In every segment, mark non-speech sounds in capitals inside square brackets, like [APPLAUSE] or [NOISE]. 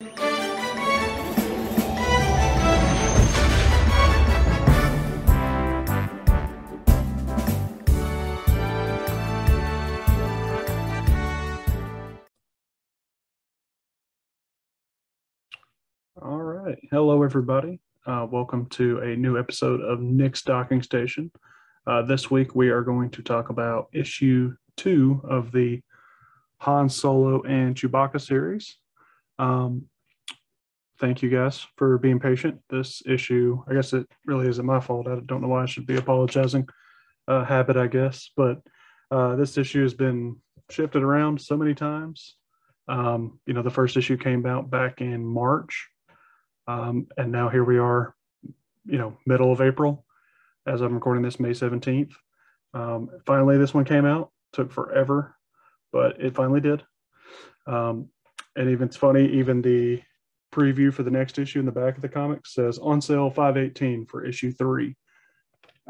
All right. Hello, everybody. Uh, welcome to a new episode of Nick's Docking Station. Uh, this week, we are going to talk about issue two of the Han Solo and Chewbacca series. Um, thank you guys for being patient. This issue, I guess it really isn't my fault. I don't know why I should be apologizing. Uh, habit, I guess. But uh, this issue has been shifted around so many times. Um, you know, the first issue came out back in March um, and now here we are, you know, middle of April, as I'm recording this, May 17th. Um, finally, this one came out. Took forever, but it finally did. Um, and even it's funny, even the preview for the next issue in the back of the comic says on sale 518 for issue three.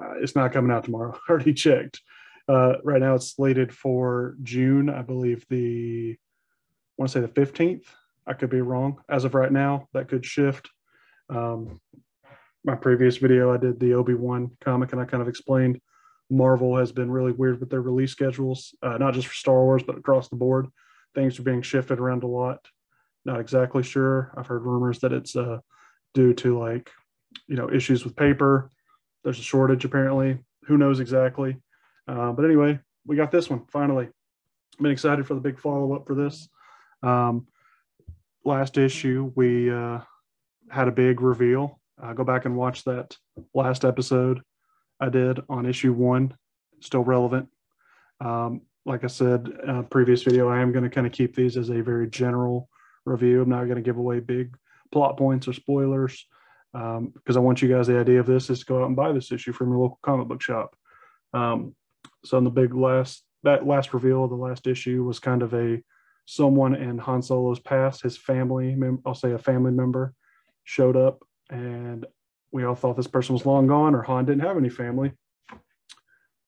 Uh, it's not coming out tomorrow. [LAUGHS] I already checked. Uh, right now, it's slated for June, I believe the I want to say the 15th I could be wrong. As of right now, that could shift. Um, my previous video, I did the Obi Wan comic, and I kind of explained Marvel has been really weird with their release schedules, uh, not just for Star Wars, but across the board. Things are being shifted around a lot. Not exactly sure. I've heard rumors that it's uh, due to like, you know, issues with paper. There's a shortage apparently. Who knows exactly? Uh, but anyway, we got this one finally. Been excited for the big follow up for this. Um, last issue, we uh, had a big reveal. Uh, go back and watch that last episode I did on issue one, still relevant. Um, like I said, uh, previous video, I am going to kind of keep these as a very general review. I'm not going to give away big plot points or spoilers um, because I want you guys the idea of this is to go out and buy this issue from your local comic book shop. Um, so, in the big last that last reveal of the last issue was kind of a someone in Han Solo's past, his family, I'll say a family member, showed up, and we all thought this person was long gone or Han didn't have any family.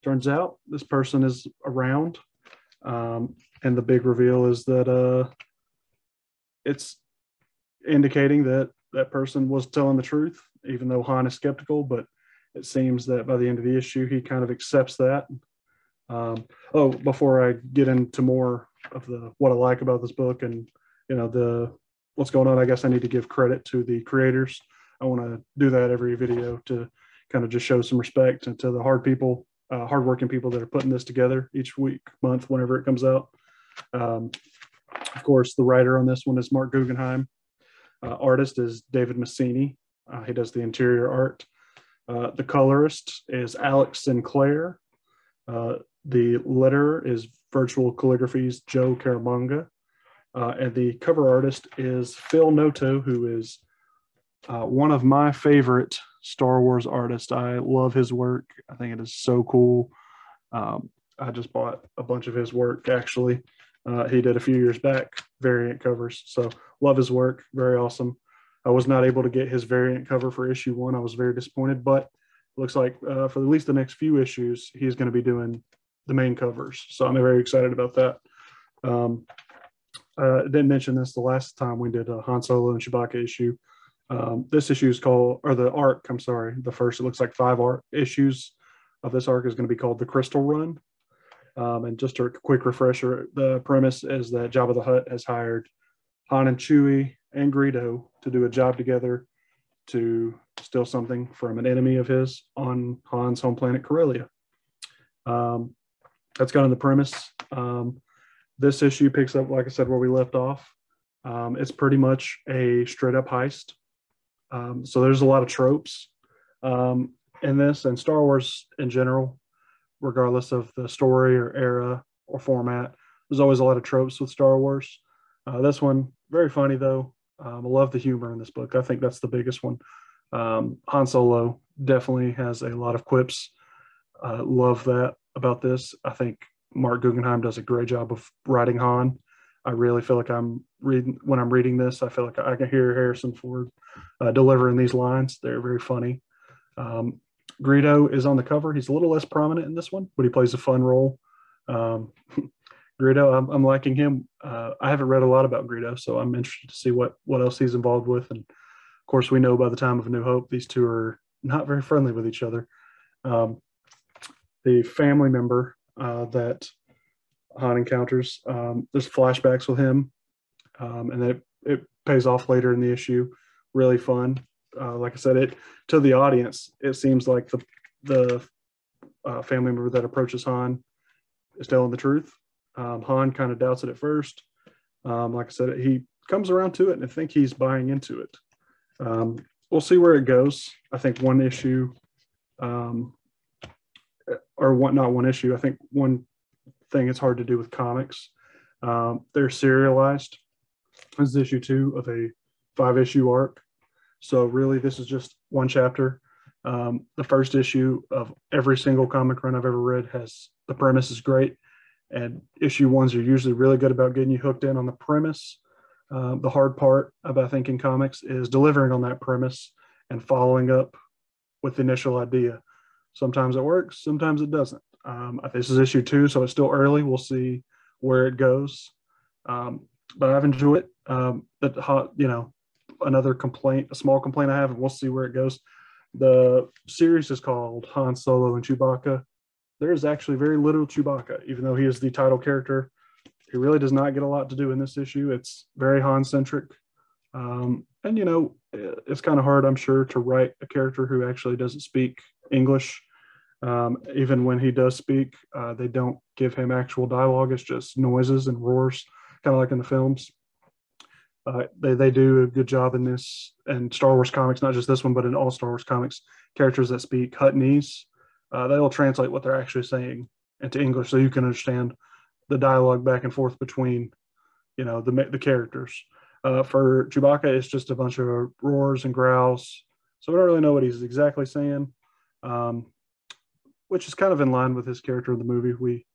Turns out this person is around, um, and the big reveal is that uh, it's indicating that that person was telling the truth, even though Han is skeptical. But it seems that by the end of the issue, he kind of accepts that. Um, oh, before I get into more of the what I like about this book and you know the what's going on. I guess I need to give credit to the creators. I want to do that every video to kind of just show some respect to the hard people, uh, hardworking people that are putting this together each week, month, whenever it comes out. Um, of course, the writer on this one is Marc Guggenheim. Uh, artist is David Messina. Uh, he does the interior art. Uh, the colorist is Alex Sinclair. Uh, the letterer is Virtual Calligraphy's Joe Caramagna. Uh, and the cover artist is Phil Noto, who is uh, one of my favorite Star Wars artists. I love his work. I think it is so cool. Um, I just bought a bunch of his work actually. Uh, he did a few years back variant covers. So love his work. Very awesome. I was not able to get his variant cover for issue one. I was very disappointed, but looks like uh, for at least the next few issues, he's going to be doing the main covers. So I'm very excited about that. Um, uh, didn't mention this the last time we did a Han Solo and Chewbacca issue. Um, this issue is called, or the arc, I'm sorry, the first, it looks like five arc issues of this arc is going to be called the Crystal Run. Um, and just a quick refresher, the premise is that Jabba the Hutt has hired Han and Chewie and Greedo to do a job together to steal something from an enemy of his on Han's home planet Corellia. Um, that's kind of the premise. Um, this issue picks up, like I said, where we left off. Um, it's pretty much a straight up heist. Um, so there's a lot of tropes um, in this and Star Wars in general, regardless of the story or era or format. There's always a lot of tropes with Star Wars. Uh, this one, very funny though. Um, I love the humor in this book. I think that's the biggest one. Um, Han Solo definitely has a lot of quips. Uh, love that about this. I think Marc Guggenheim does a great job of writing Han. I really feel like I'm reading when I'm reading this. I feel like I can hear Harrison Ford uh, delivering these lines. They're very funny. Um, Greedo is on the cover. He's a little less prominent in this one, but he plays a fun role. Um, [LAUGHS] Greedo, I'm, I'm liking him. Uh, I haven't read a lot about Greedo, so I'm interested to see what what else he's involved with. And of course, we know by the time of New Hope, these two are not very friendly with each other. Um, the family member uh, that Han encounters, um, there's flashbacks with him, um, and it it pays off later in the issue. Really fun. Uh, like I said, it to the audience, it seems like the the uh, family member that approaches Han is telling the truth um, Han kind of doubts it at first. Um, like I said, he comes around to it, and I think he's buying into it. Um, we'll see where it goes. I think one issue, um, or one, not one issue. I think one thing it's hard to do with comics. Um, they're serialized. Is issue two of a five issue arc. So really, this is just one chapter. Um, the first issue of every single comic run I've ever read has the premise is great and issue ones are usually really good about getting you hooked in on the premise. Uh, the hard part about thinking comics is delivering on that premise and following up with the initial idea. Sometimes it works, sometimes it doesn't. Um, this is issue two, so it's still early. We'll see where it goes. Um, but I've enjoyed it. Um, hot, you know, another complaint, a small complaint I have, and we'll see where it goes. The series is called Han Solo and Chewbacca there is actually very little Chewbacca, even though he is the title character. He really does not get a lot to do in this issue. It's very Han centric. Um, and, you know, it's kind of hard, I'm sure, to write a character who actually doesn't speak English. Um, even when he does speak, uh, they don't give him actual dialogue. It's just noises and roars, kind of like in the films. Uh, they, they do a good job in this and Star Wars comics, not just this one, but in all Star Wars comics, characters that speak Huttonese uh, they'll translate what they're actually saying into English so you can understand the dialogue back and forth between, you know, the the characters. Uh, for Chewbacca, it's just a bunch of roars and growls, so we don't really know what he's exactly saying, um, which is kind of in line with his character in the movie. We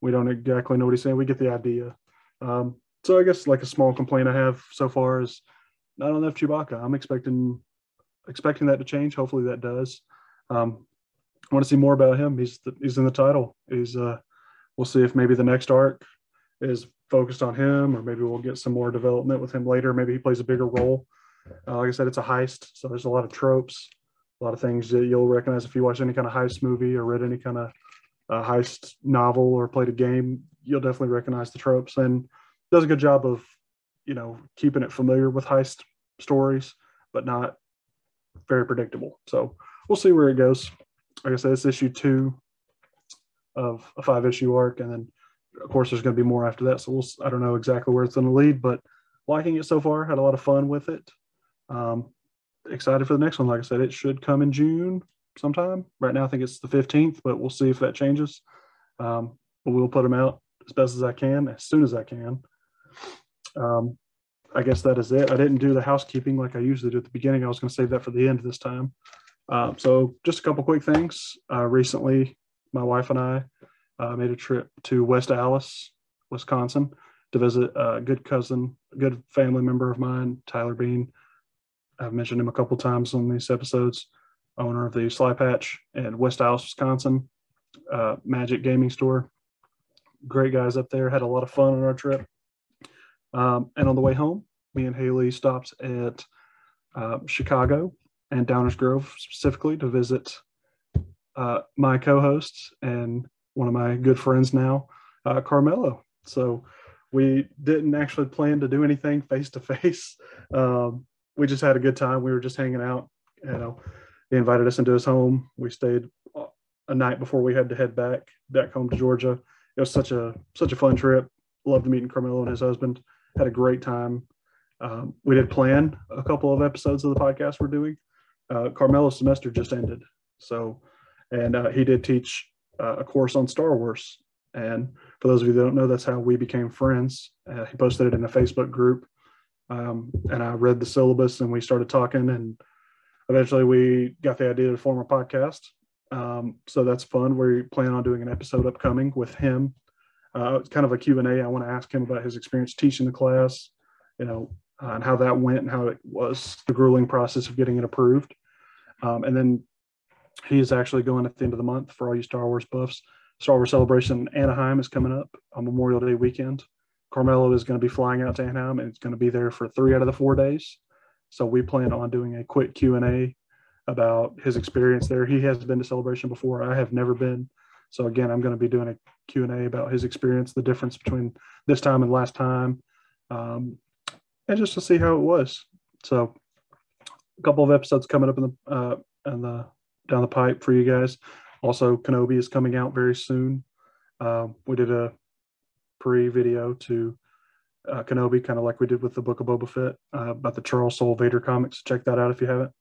we don't exactly know what he's saying. We get the idea. Um, so I guess like a small complaint I have so far is not enough Chewbacca. I'm expecting expecting that to change. Hopefully that does. Um, I want to see more about him. He's the, he's in the title. He's uh, we'll see if maybe the next arc is focused on him, or maybe we'll get some more development with him later. Maybe he plays a bigger role. Uh, like I said, it's a heist, so there's a lot of tropes, a lot of things that you'll recognize if you watch any kind of heist movie or read any kind of uh, heist novel or played a game. You'll definitely recognize the tropes, and does a good job of you know keeping it familiar with heist stories, but not very predictable. So we'll see where it goes like I said, it's issue two of a five issue arc, and then of course there's going to be more after that. So we'll I don't know exactly where it's going to lead, but liking it so far. Had a lot of fun with it. Um, excited for the next one. Like I said, it should come in June sometime. Right now, I think it's the 15th, but we'll see if that changes. Um, but we'll put them out as best as I can, as soon as I can. Um, I guess that is it. I didn't do the housekeeping like I usually do at the beginning. I was going to save that for the end this time. Um, so just a couple quick things. Uh, recently, my wife and I uh, made a trip to West Allis, Wisconsin, to visit a good cousin, a good family member of mine, Tyler Bean. I've mentioned him a couple times on these episodes. Owner of the Sly Patch in West Allis, Wisconsin, uh, Magic Gaming Store. Great guys up there. Had a lot of fun on our trip. Um, and on the way home, me and Haley stopped at uh, Chicago and Downers Grove specifically to visit uh, my co-host and one of my good friends now, uh, Carmelo. So we didn't actually plan to do anything face to face. We just had a good time. We were just hanging out. You know, he invited us into his home. We stayed a night before we had to head back back home to Georgia. It was such a such a fun trip. Loved meeting Carmelo and his husband. Had a great time. Um, we did plan a couple of episodes of the podcast we're doing uh, Carmelo's semester just ended. So, and uh, he did teach uh, a course on Star Wars. And for those of you that don't know, that's how we became friends. Uh, he posted it in a Facebook group. Um, and I read the syllabus and we started talking. And eventually we got the idea to form a podcast. Um, so that's fun. We plan on doing an episode upcoming with him. Uh, it's kind of a Q&A. I want to ask him about his experience teaching the class, you know, uh, and how that went and how it was the grueling process of getting it approved. Um, and then he is actually going at the end of the month for all you Star Wars buffs. Star Wars Celebration Anaheim is coming up on Memorial Day weekend. Carmelo is going to be flying out to Anaheim and it's going to be there for three out of the four days. So we plan on doing a quick Q and A about his experience there. He has been to Celebration before. I have never been. So again, I'm going to be doing a Q and A about his experience, the difference between this time and last time, um, and just to see how it was. So a couple of episodes coming up in the uh, in the down the pipe for you guys. Also, Kenobi is coming out very soon. Uh, we did a pre-video to uh, Kenobi, kind of like we did with the Book of Boba Fett, uh, about the Charles Soule Vader comics. Check that out if you haven't.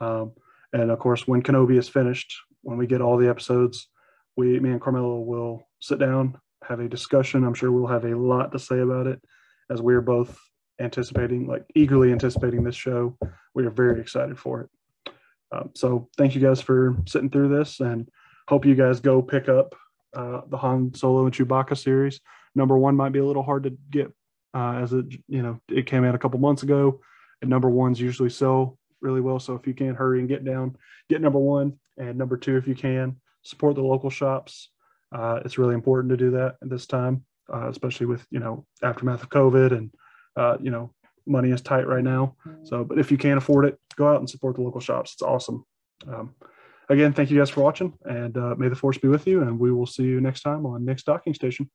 Um, and of course, when Kenobi is finished, when we get all the episodes, we, me and Carmelo will sit down, have a discussion. I'm sure we'll have a lot to say about it, as we are both anticipating, like eagerly anticipating this show. We are very excited for it. Um, so thank you guys for sitting through this, and hope you guys go pick up uh, the Han Solo and Chewbacca series. Number one might be a little hard to get, uh, as it you know it came out a couple months ago, and number ones usually sell really well. So if you can hurry and get down, get number one, and number two if you can support the local shops. Uh, it's really important to do that at this time, uh, especially with you know aftermath of COVID and uh, you know money is tight right now. So, but if you can't afford it, go out and support the local shops. It's awesome. Um, again, thank you guys for watching, and uh, may the force be with you. And we will see you next time on Nick's Docking Station.